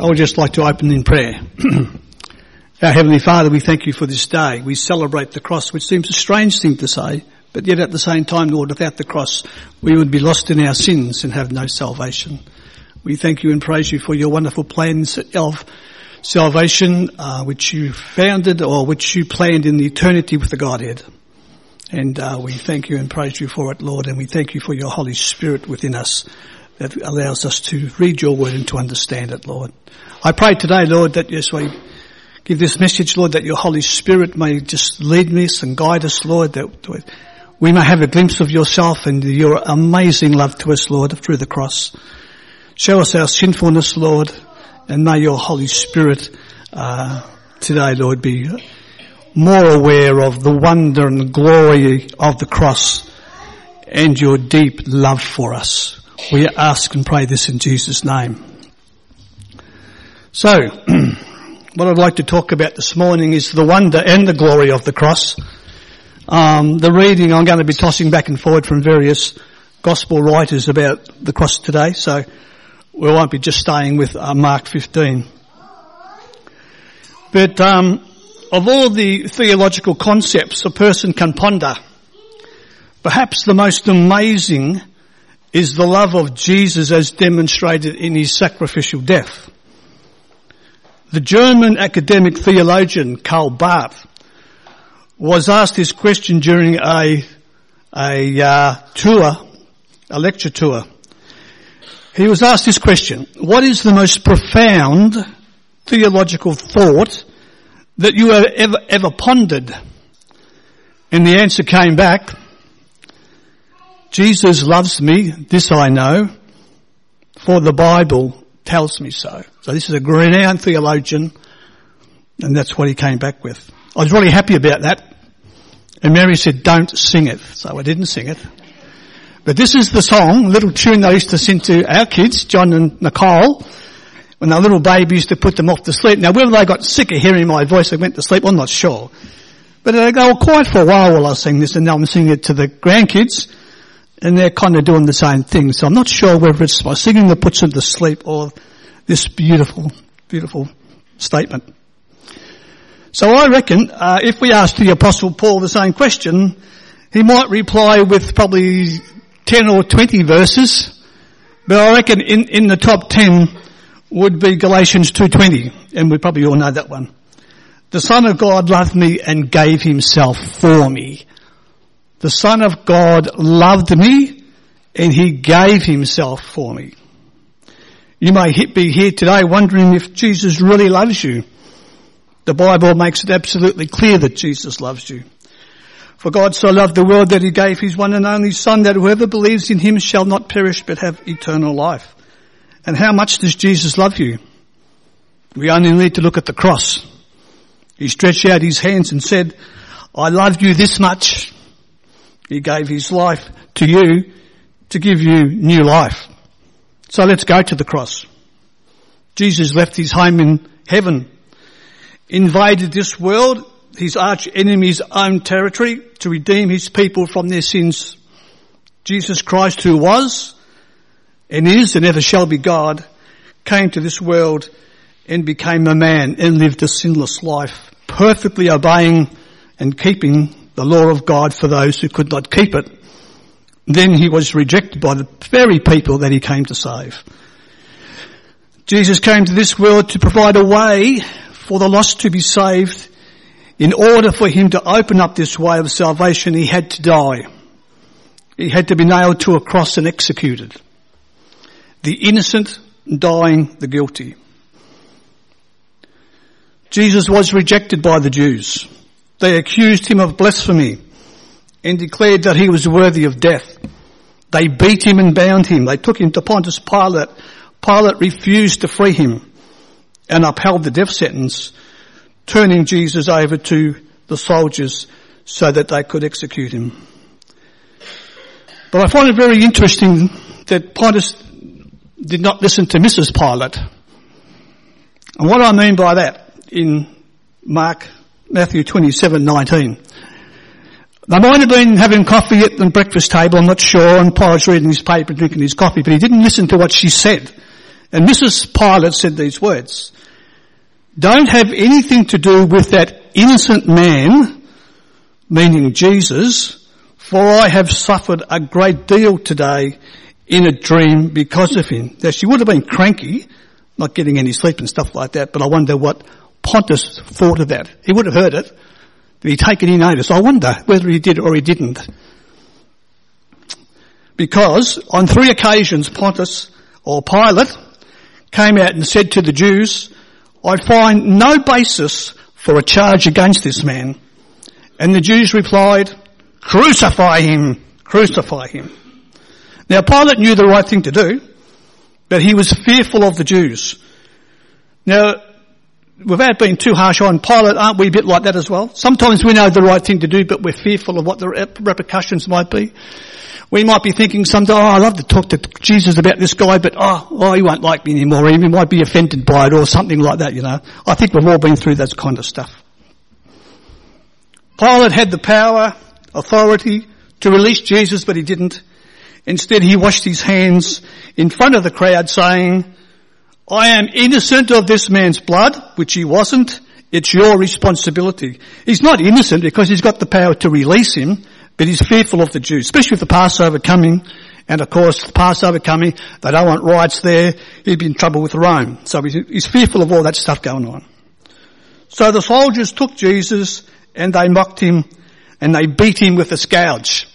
I would just like to open in prayer. Our Heavenly Father, we thank you for this day. We celebrate the cross, which seems a strange thing to say, but yet at the same time, Lord, without the cross, we would be lost in our sins and have no salvation. We thank you and praise you for your wonderful plans of salvation, uh, which you founded or which you planned in the eternity with the Godhead. And uh, we thank you and praise you for it, Lord, and we thank you for your Holy Spirit within us that allows us to read your word and to understand it, Lord. I pray today, Lord, that yes, we give this message, Lord, that your Holy Spirit may just lead us and guide us, Lord, that we may have a glimpse of yourself and your amazing love to us, Lord, through the cross. Show us our sinfulness, Lord, and may your Holy Spirit uh, today, Lord, be more aware of the wonder and glory of the cross and your deep love for us. We ask and pray this in Jesus' name. So, what I'd like to talk about this morning is the wonder and the glory of the cross. Um, the reading, I'm going to be tossing back and forward from various gospel writers about the cross today, so we won't be just staying with uh, Mark 15. But um, of all the theological concepts a person can ponder, perhaps the most amazing is the love of Jesus as demonstrated in his sacrificial death. The German academic theologian Karl Barth was asked this question during a, a uh, tour, a lecture tour. He was asked this question, what is the most profound theological thought that you have ever, ever pondered? And the answer came back, Jesus loves me, this I know, for the Bible tells me so. So this is a renowned theologian, and that's what he came back with. I was really happy about that. And Mary said, don't sing it. So I didn't sing it. But this is the song, little tune they used to sing to our kids, John and Nicole, when they were little babies to put them off to sleep. Now whether they got sick of hearing my voice and went to sleep, I'm not sure. But they were quiet for a while while I singing this and now I'm singing it to the grandkids and they're kind of doing the same thing. So I'm not sure whether it's my singing that puts them to sleep or this beautiful, beautiful statement. So I reckon uh, if we asked the Apostle Paul the same question, he might reply with probably 10 or 20 verses, but I reckon in, in the top 10 would be Galatians 2.20, and we probably all know that one. The Son of God loved me and gave himself for me. The Son of God loved me and He gave Himself for me. You may be here today wondering if Jesus really loves you. The Bible makes it absolutely clear that Jesus loves you. For God so loved the world that He gave His one and only Son that whoever believes in Him shall not perish but have eternal life. And how much does Jesus love you? We only need to look at the cross. He stretched out His hands and said, I love you this much he gave his life to you to give you new life. So let's go to the cross. Jesus left his home in heaven, invaded this world, his arch enemy's own territory to redeem his people from their sins. Jesus Christ who was and is and ever shall be God came to this world and became a man and lived a sinless life, perfectly obeying and keeping the law of God for those who could not keep it. Then he was rejected by the very people that he came to save. Jesus came to this world to provide a way for the lost to be saved. In order for him to open up this way of salvation, he had to die. He had to be nailed to a cross and executed. The innocent dying the guilty. Jesus was rejected by the Jews. They accused him of blasphemy and declared that he was worthy of death. They beat him and bound him. They took him to Pontius Pilate. Pilate refused to free him and upheld the death sentence, turning Jesus over to the soldiers so that they could execute him. But I find it very interesting that Pontius did not listen to Mrs. Pilate. And what I mean by that in Mark Matthew 27, 19. They might have been having coffee at the breakfast table, I'm not sure, and Paul's reading his paper, drinking his coffee, but he didn't listen to what she said. And Mrs. Pilate said these words, don't have anything to do with that innocent man, meaning Jesus, for I have suffered a great deal today in a dream because of him. Now she would have been cranky, not getting any sleep and stuff like that, but I wonder what Pontius thought of that. He would have heard it. Did he take any notice? I wonder whether he did or he didn't. Because on three occasions Pontius or Pilate came out and said to the Jews, I find no basis for a charge against this man. And the Jews replied, crucify him, crucify him. Now Pilate knew the right thing to do, but he was fearful of the Jews. Now, without being too harsh on Pilate, aren't we a bit like that as well? Sometimes we know the right thing to do, but we're fearful of what the repercussions might be. We might be thinking someday, oh, I'd love to talk to Jesus about this guy, but oh, oh, he won't like me anymore, or he might be offended by it, or something like that, you know. I think we've all been through that kind of stuff. Pilate had the power, authority to release Jesus, but he didn't. Instead, he washed his hands in front of the crowd saying, I am innocent of this man's blood, which he wasn't. It's your responsibility. He's not innocent because he's got the power to release him, but he's fearful of the Jews, especially with the Passover coming. And of course, the Passover coming, they don't want riots there. He'd be in trouble with Rome. So he's, fearful of all that stuff going on. So the soldiers took Jesus and they mocked him and they beat him with a scourge.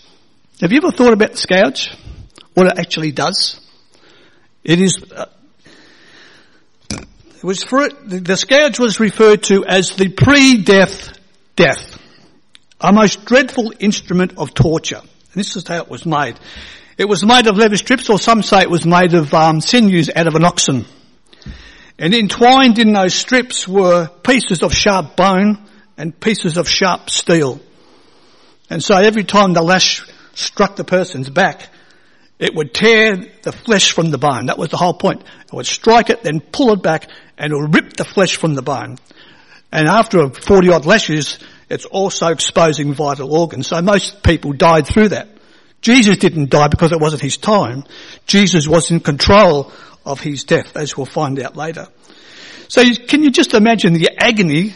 Have you ever thought about the scourge? What it actually does? It is, uh, it was for, the scourge was referred to as the pre-death death a most dreadful instrument of torture. And this is how it was made. It was made of leather strips, or some say it was made of um, sinews out of an oxen. And entwined in those strips were pieces of sharp bone and pieces of sharp steel. And so every time the lash struck the person's back, it would tear the flesh from the bone. That was the whole point. It would strike it, then pull it back, and it'll rip the flesh from the bone. And after 40 odd lashes, it's also exposing vital organs. So most people died through that. Jesus didn't die because it wasn't his time. Jesus was in control of his death, as we'll find out later. So can you just imagine the agony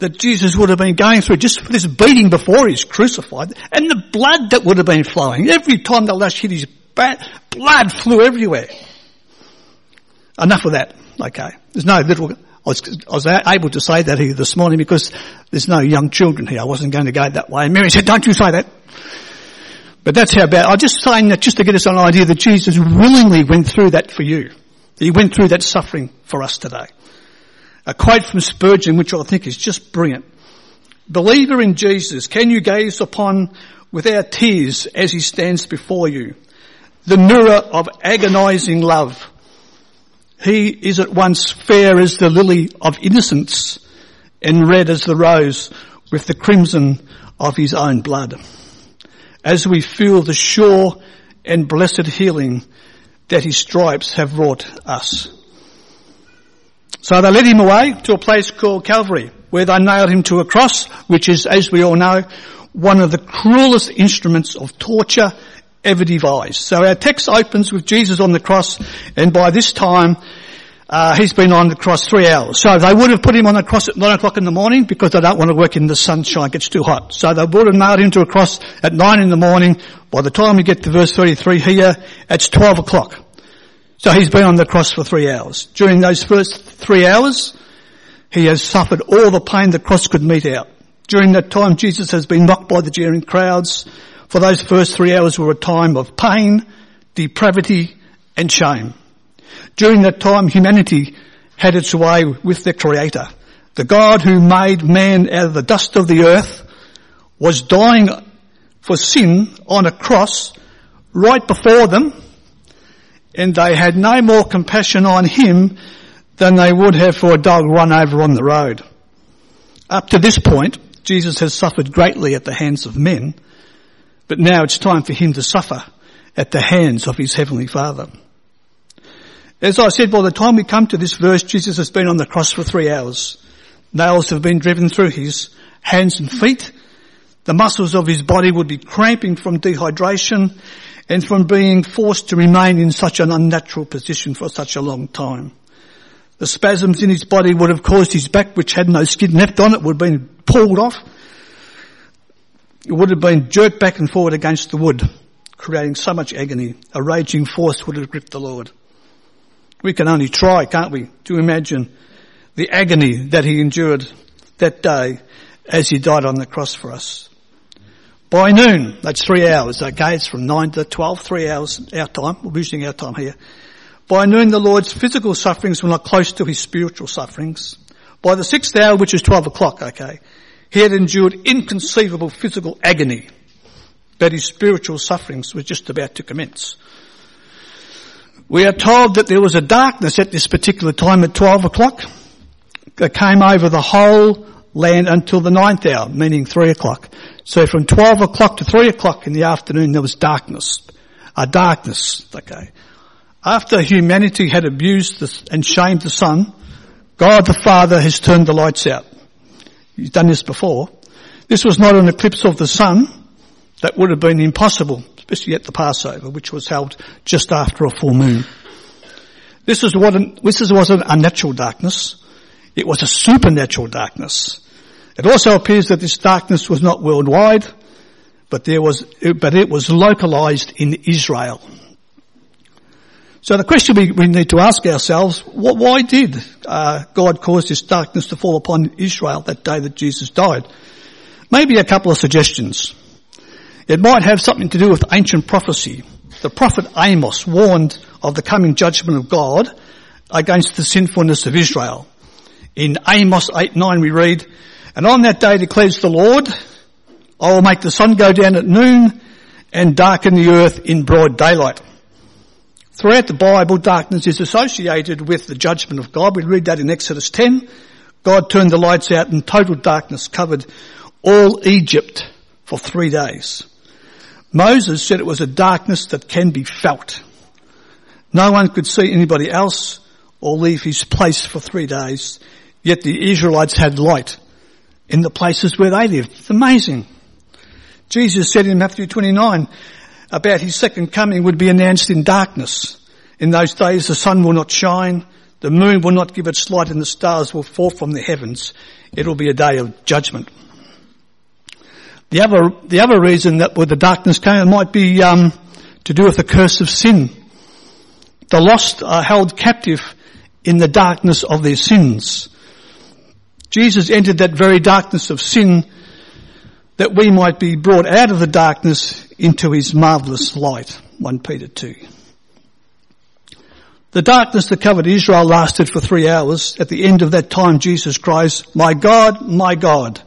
that Jesus would have been going through just for this beating before he's crucified and the blood that would have been flowing. Every time the lash hit his back, blood flew everywhere. Enough of that. Okay. There's no little I was, I was able to say that here this morning because there's no young children here. I wasn't going to go that way. And Mary said, don't you say that. But that's how bad. I'm just saying that just to get us an idea that Jesus willingly went through that for you. He went through that suffering for us today. A quote from Spurgeon, which I think is just brilliant. Believer in Jesus, can you gaze upon without tears as he stands before you? The mirror of agonizing love he is at once fair as the lily of innocence and red as the rose with the crimson of his own blood. As we feel the sure and blessed healing that his stripes have wrought us. So they led him away to a place called Calvary where they nailed him to a cross, which is, as we all know, one of the cruelest instruments of torture ever devised. So our text opens with Jesus on the cross, and by this time, uh, he's been on the cross three hours. So they would have put him on the cross at nine o'clock in the morning because they don't want to work in the sunshine, it gets too hot. So they would have nailed him to a cross at nine in the morning. By the time you get to verse 33 here, it's 12 o'clock. So he's been on the cross for three hours. During those first three hours, he has suffered all the pain the cross could mete out. During that time, Jesus has been mocked by the jeering crowds for those first three hours were a time of pain, depravity and shame. During that time humanity had its way with their creator. The God who made man out of the dust of the earth was dying for sin on a cross right before them and they had no more compassion on him than they would have for a dog run over on the road. Up to this point, Jesus has suffered greatly at the hands of men but now it's time for him to suffer at the hands of his heavenly father. As I said, by the time we come to this verse, Jesus has been on the cross for three hours. Nails have been driven through his hands and feet. The muscles of his body would be cramping from dehydration and from being forced to remain in such an unnatural position for such a long time. The spasms in his body would have caused his back, which had no skin left on it, would have been pulled off. It would have been jerked back and forward against the wood, creating so much agony. A raging force would have gripped the Lord. We can only try, can't we, to imagine the agony that he endured that day as he died on the cross for us. By noon, that's three hours, okay? It's from nine to twelve, three hours our time. We're using our time here. By noon, the Lord's physical sufferings were not close to his spiritual sufferings. By the sixth hour, which is 12 o'clock, okay, he had endured inconceivable physical agony, but his spiritual sufferings were just about to commence. We are told that there was a darkness at this particular time at 12 o'clock that came over the whole land until the ninth hour, meaning three o'clock. So from 12 o'clock to 3 o'clock in the afternoon there was darkness. A darkness, okay. After humanity had abused and shamed the Son, God the Father has turned the lights out. He's done this before. This was not an eclipse of the sun. That would have been impossible, especially at the Passover, which was held just after a full moon. This is what this wasn't unnatural darkness. It was a supernatural darkness. It also appears that this darkness was not worldwide, but there was, but it was localized in Israel. So the question we, we need to ask ourselves, what, why did uh, God cause this darkness to fall upon Israel that day that Jesus died? Maybe a couple of suggestions. It might have something to do with ancient prophecy. The prophet Amos warned of the coming judgment of God against the sinfulness of Israel. In Amos 8, 9 we read, and on that day declares the Lord, I will make the sun go down at noon and darken the earth in broad daylight. Throughout the Bible, darkness is associated with the judgment of God. We read that in Exodus 10. God turned the lights out and total darkness covered all Egypt for three days. Moses said it was a darkness that can be felt. No one could see anybody else or leave his place for three days, yet the Israelites had light in the places where they lived. It's amazing. Jesus said in Matthew 29 about his second coming would be announced in darkness. In those days the sun will not shine, the moon will not give its light and the stars will fall from the heavens. It will be a day of judgment. The other, the other reason that where the darkness came might be um, to do with the curse of sin. The lost are held captive in the darkness of their sins. Jesus entered that very darkness of sin that we might be brought out of the darkness into his marvellous light. 1 Peter 2. The darkness that covered Israel lasted for three hours. At the end of that time, Jesus cries, My God, my God,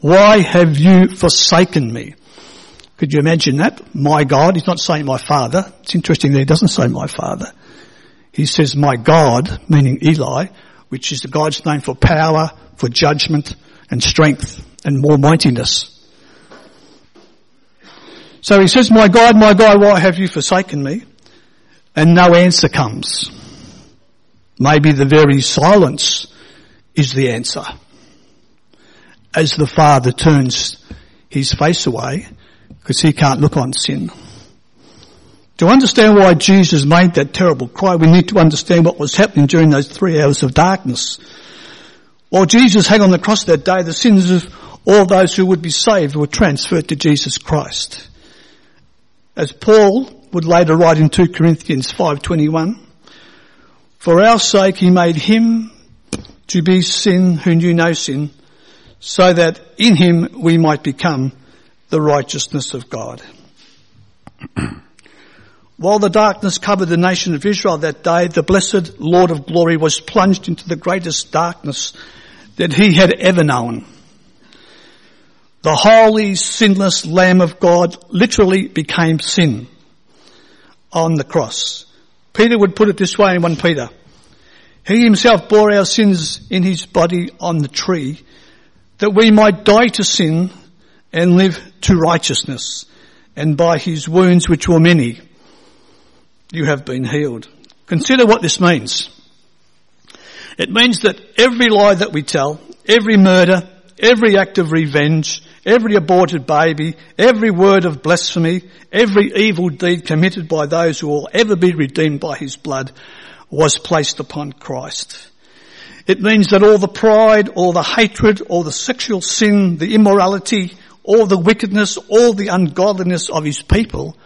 why have you forsaken me? Could you imagine that? My God. He's not saying my father. It's interesting that he doesn't say my father. He says my God, meaning Eli, which is the God's name for power, for judgment and strength and more mightiness. So he says, my God, my God, why have you forsaken me? And no answer comes. Maybe the very silence is the answer. As the father turns his face away because he can't look on sin. To understand why Jesus made that terrible cry, we need to understand what was happening during those three hours of darkness. While Jesus hung on the cross that day, the sins of all those who would be saved were transferred to Jesus Christ. As Paul would later write in 2 Corinthians 5.21, For our sake he made him to be sin who knew no sin, so that in him we might become the righteousness of God. While the darkness covered the nation of Israel that day, the blessed Lord of glory was plunged into the greatest darkness that he had ever known. The holy, sinless Lamb of God literally became sin on the cross. Peter would put it this way in 1 Peter. He himself bore our sins in his body on the tree that we might die to sin and live to righteousness. And by his wounds, which were many, you have been healed. Consider what this means. It means that every lie that we tell, every murder, every act of revenge, every aborted baby, every word of blasphemy, every evil deed committed by those who will ever be redeemed by his blood was placed upon Christ. It means that all the pride, all the hatred, all the sexual sin, the immorality, all the wickedness, all the ungodliness of his people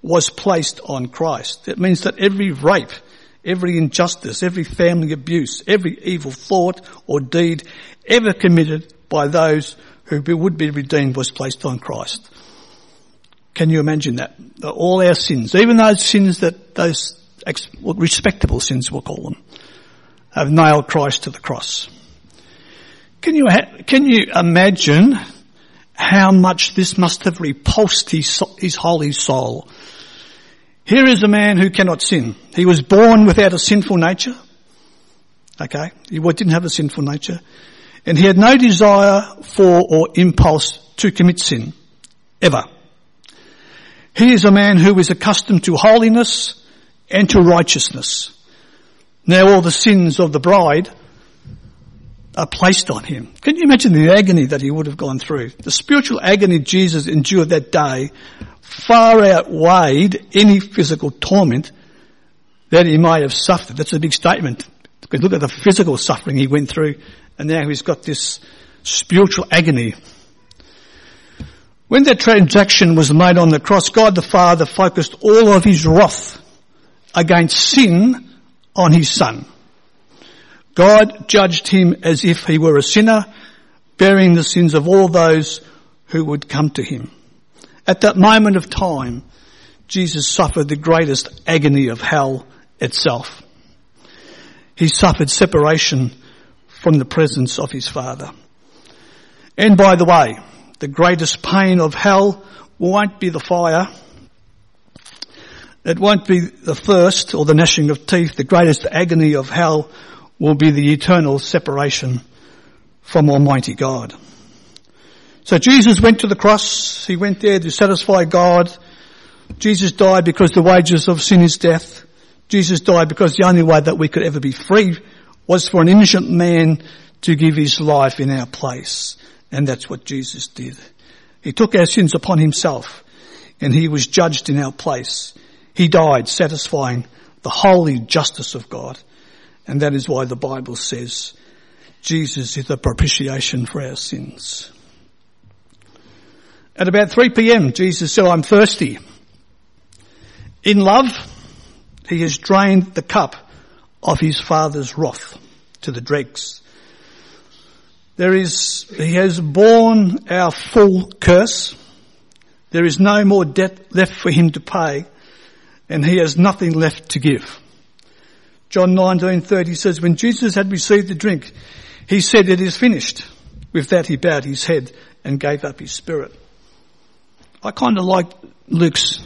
was placed on Christ. It means that every rape, every injustice, every family abuse, every evil thought or deed ever committed by those who would be redeemed was placed on Christ. Can you imagine that? All our sins, even those sins that those respectable sins we'll call them, have nailed Christ to the cross. Can you, can you imagine how much this must have repulsed his, his holy soul? Here is a man who cannot sin. He was born without a sinful nature. Okay. He didn't have a sinful nature. And he had no desire for or impulse to commit sin. Ever. He is a man who is accustomed to holiness and to righteousness. Now all the sins of the bride are placed on him. Can you imagine the agony that he would have gone through? The spiritual agony Jesus endured that day far outweighed any physical torment that he might have suffered. That's a big statement. Because look at the physical suffering he went through and now he's got this spiritual agony. When that transaction was made on the cross, God the Father focused all of his wrath against sin on his son. God judged him as if he were a sinner, bearing the sins of all those who would come to him. At that moment of time, Jesus suffered the greatest agony of hell itself. He suffered separation from the presence of his Father. And by the way, the greatest pain of hell won't be the fire. It won't be the thirst or the gnashing of teeth. The greatest agony of hell will be the eternal separation from Almighty God. So Jesus went to the cross. He went there to satisfy God. Jesus died because the wages of sin is death. Jesus died because the only way that we could ever be free was for an innocent man to give his life in our place. And that's what Jesus did. He took our sins upon himself and he was judged in our place. He died satisfying the holy justice of God. And that is why the Bible says Jesus is the propitiation for our sins. At about 3 p.m., Jesus said, I'm thirsty. In love, he has drained the cup of his father's wrath to the dregs. There is, he has borne our full curse. There is no more debt left for him to pay and he has nothing left to give. John 19:30 says, when Jesus had received the drink, he said, it is finished. With that he bowed his head and gave up his spirit. I kind of like Luke's,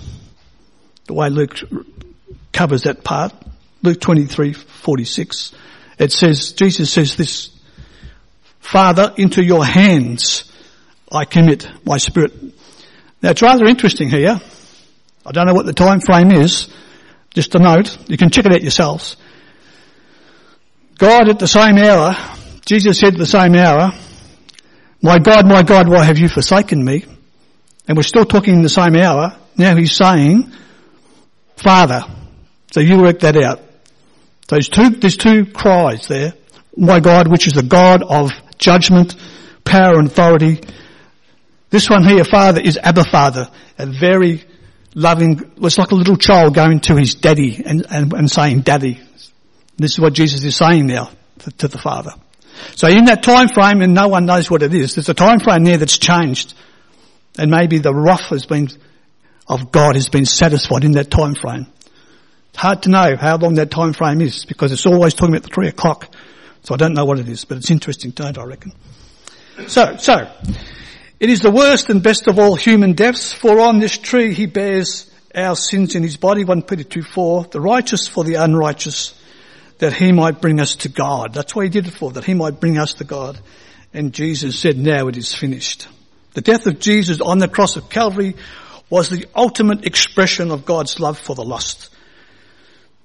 the way Luke covers that part. Luke 23:46. It says, Jesus says this, Father, into your hands I commit my spirit. Now it's rather interesting here. I don't know what the time frame is. Just a note. You can check it out yourselves. God at the same hour, Jesus said at the same hour, my God, my God, why have you forsaken me? And we're still talking in the same hour. Now he's saying, Father. So you work that out. Those two, there's two cries there. My God, which is the God of judgment, power and authority. This one here, Father, is Abba Father, a very loving, it's like a little child going to his daddy and, and, and saying, Daddy. This is what Jesus is saying now to, to the Father. So in that time frame, and no one knows what it is, there's a time frame there that's changed. And maybe the wrath has been, of God has been satisfied in that time frame. Hard to know how long that time frame is because it's always talking about the three o'clock. So I don't know what it is, but it's interesting don't I reckon. So, so, it is the worst and best of all human deaths, for on this tree he bears our sins in his body, 1 Peter 2 4, the righteous for the unrighteous, that he might bring us to God. That's what he did it for, that he might bring us to God. And Jesus said, now it is finished. The death of Jesus on the cross of Calvary was the ultimate expression of God's love for the lost.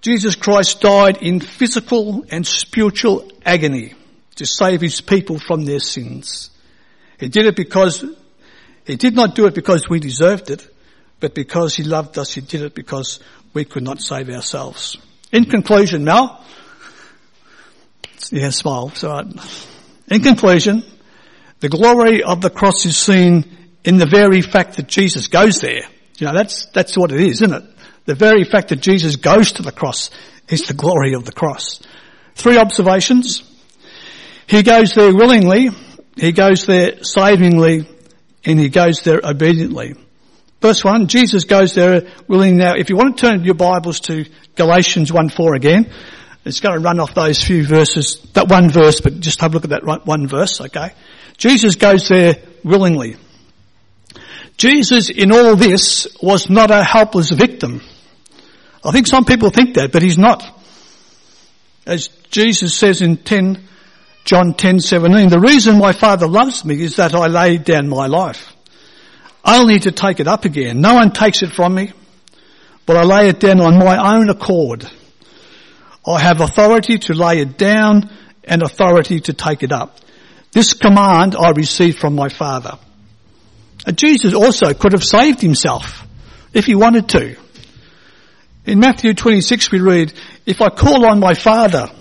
Jesus Christ died in physical and spiritual agony to save his people from their sins. He did it because, he did not do it because we deserved it, but because he loved us, he did it because we could not save ourselves. In conclusion now, yeah, smile, it's alright. In conclusion, the glory of the cross is seen in the very fact that Jesus goes there. You know, that's, that's what it is, isn't it? The very fact that Jesus goes to the cross is the glory of the cross. Three observations. He goes there willingly, he goes there savingly, and he goes there obediently. Verse 1, Jesus goes there willingly. Now, if you want to turn your Bibles to Galatians 1-4 again, it's going to run off those few verses, that one verse, but just have a look at that one verse, okay? Jesus goes there willingly. Jesus in all this was not a helpless victim. I think some people think that, but he's not. As Jesus says in 10, John 10, 17, the reason my Father loves me is that I laid down my life. Only to take it up again. No one takes it from me, but I lay it down on my own accord. I have authority to lay it down and authority to take it up. This command I received from my Father. Jesus also could have saved himself if he wanted to. In Matthew 26 we read, if I call on my Father,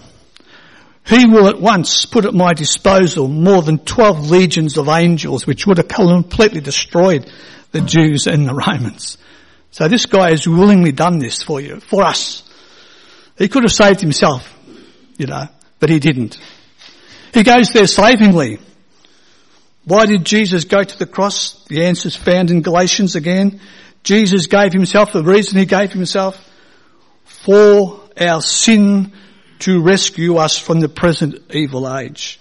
he will at once put at my disposal more than 12 legions of angels which would have completely destroyed the Jews and the Romans. So this guy has willingly done this for you, for us. He could have saved himself, you know, but he didn't. He goes there savingly. Why did Jesus go to the cross? The answer is found in Galatians again. Jesus gave himself, the reason he gave himself, for our sin to rescue us from the present evil age.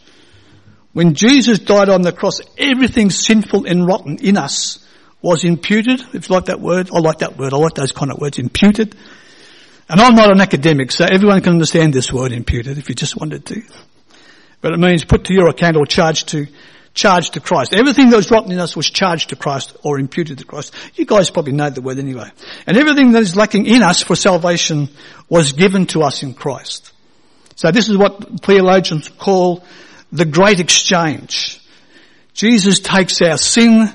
When Jesus died on the cross, everything sinful and rotten in us was imputed. If you like that word, I like that word. I like those kind of words, imputed. And I'm not an academic, so everyone can understand this word imputed if you just wanted to. But it means put to your account or charged to, charged to Christ. Everything that was rotten in us was charged to Christ or imputed to Christ. You guys probably know the word anyway. And everything that is lacking in us for salvation was given to us in Christ. So this is what theologians call the great exchange. Jesus takes our sin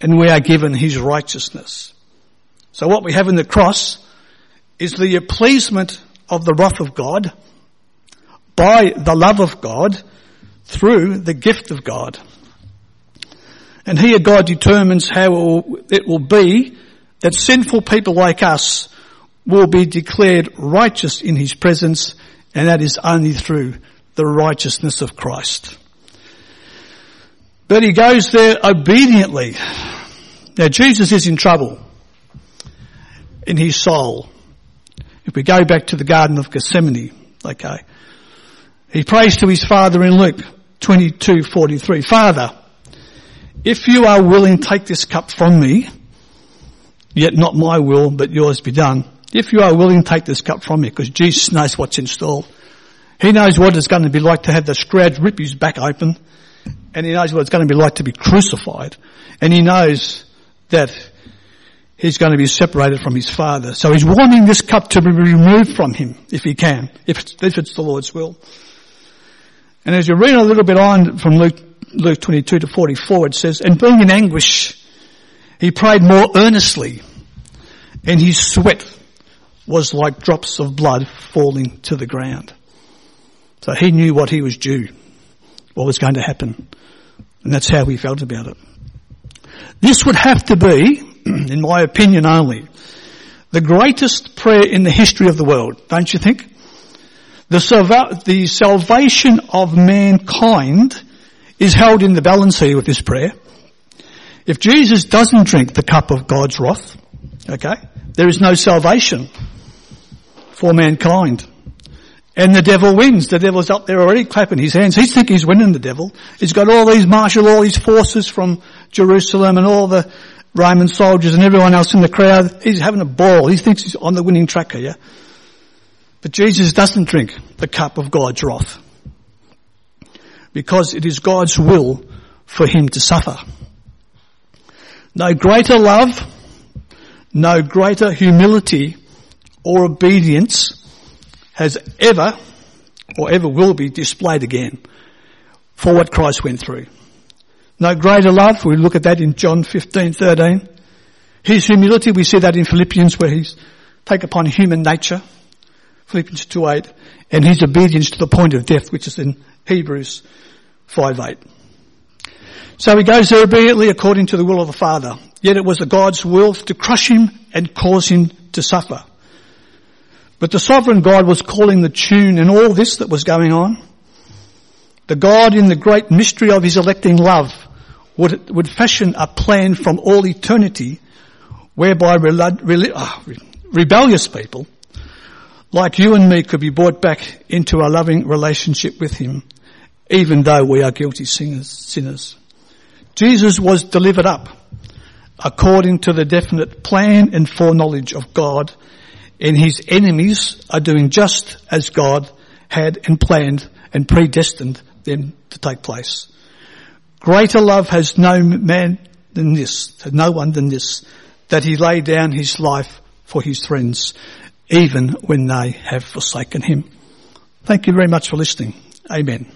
and we are given his righteousness. So what we have in the cross is the appeasement of the wrath of God by the love of God through the gift of God. And here God determines how it will, be that sinful people like us will be declared righteous in His presence and that is only through the righteousness of Christ. But He goes there obediently. Now Jesus is in trouble in His soul. If we go back to the Garden of Gethsemane, okay, he prays to his father in Luke 22:43. Father, if you are willing, take this cup from me, yet not my will, but yours be done. If you are willing, take this cup from me, because Jesus knows what's installed. He knows what it's going to be like to have the scourge rip his back open, and he knows what it's going to be like to be crucified, and he knows that he's going to be separated from his father. So he's wanting this cup to be removed from him, if he can, if it's, if it's the Lord's will. And as you read a little bit on from Luke, Luke 22 to 44, it says, and being in anguish, he prayed more earnestly, and his sweat was like drops of blood falling to the ground. So he knew what he was due, what was going to happen. And that's how he felt about it. This would have to be, in my opinion only, the greatest prayer in the history of the world, don't you think? The, the salvation of mankind is held in the balance here with this prayer. If Jesus doesn't drink the cup of God's wrath, okay, there is no salvation for mankind. And the devil wins. The devil's up there already clapping his hands. He's thinking he's winning the devil. He's got all these martial, all these forces from Jerusalem and all the Roman soldiers and everyone else in the crowd. He's having a ball. He thinks he's on the winning track here. But Jesus doesn't drink the cup of God's wrath. Because it is God's will for him to suffer. No greater love, no greater humility or obedience has ever or ever will be displayed again for what Christ went through. No greater love. We look at that in John 15, 13. His humility, we see that in Philippians where he's take upon human nature. Philippians 2, 8. And his obedience to the point of death, which is in Hebrews 5, 8. So he goes there obediently according to the will of the Father. Yet it was the God's will to crush him and cause him to suffer. But the sovereign God was calling the tune in all this that was going on. The God in the great mystery of his electing love would, would fashion a plan from all eternity whereby uh, rebellious people like you and me could be brought back into a loving relationship with him even though we are guilty sinners. Jesus was delivered up according to the definite plan and foreknowledge of God and his enemies are doing just as God had and planned and predestined them to take place. Greater love has no man than this, no one than this, that he laid down his life for his friends, even when they have forsaken him. Thank you very much for listening. Amen.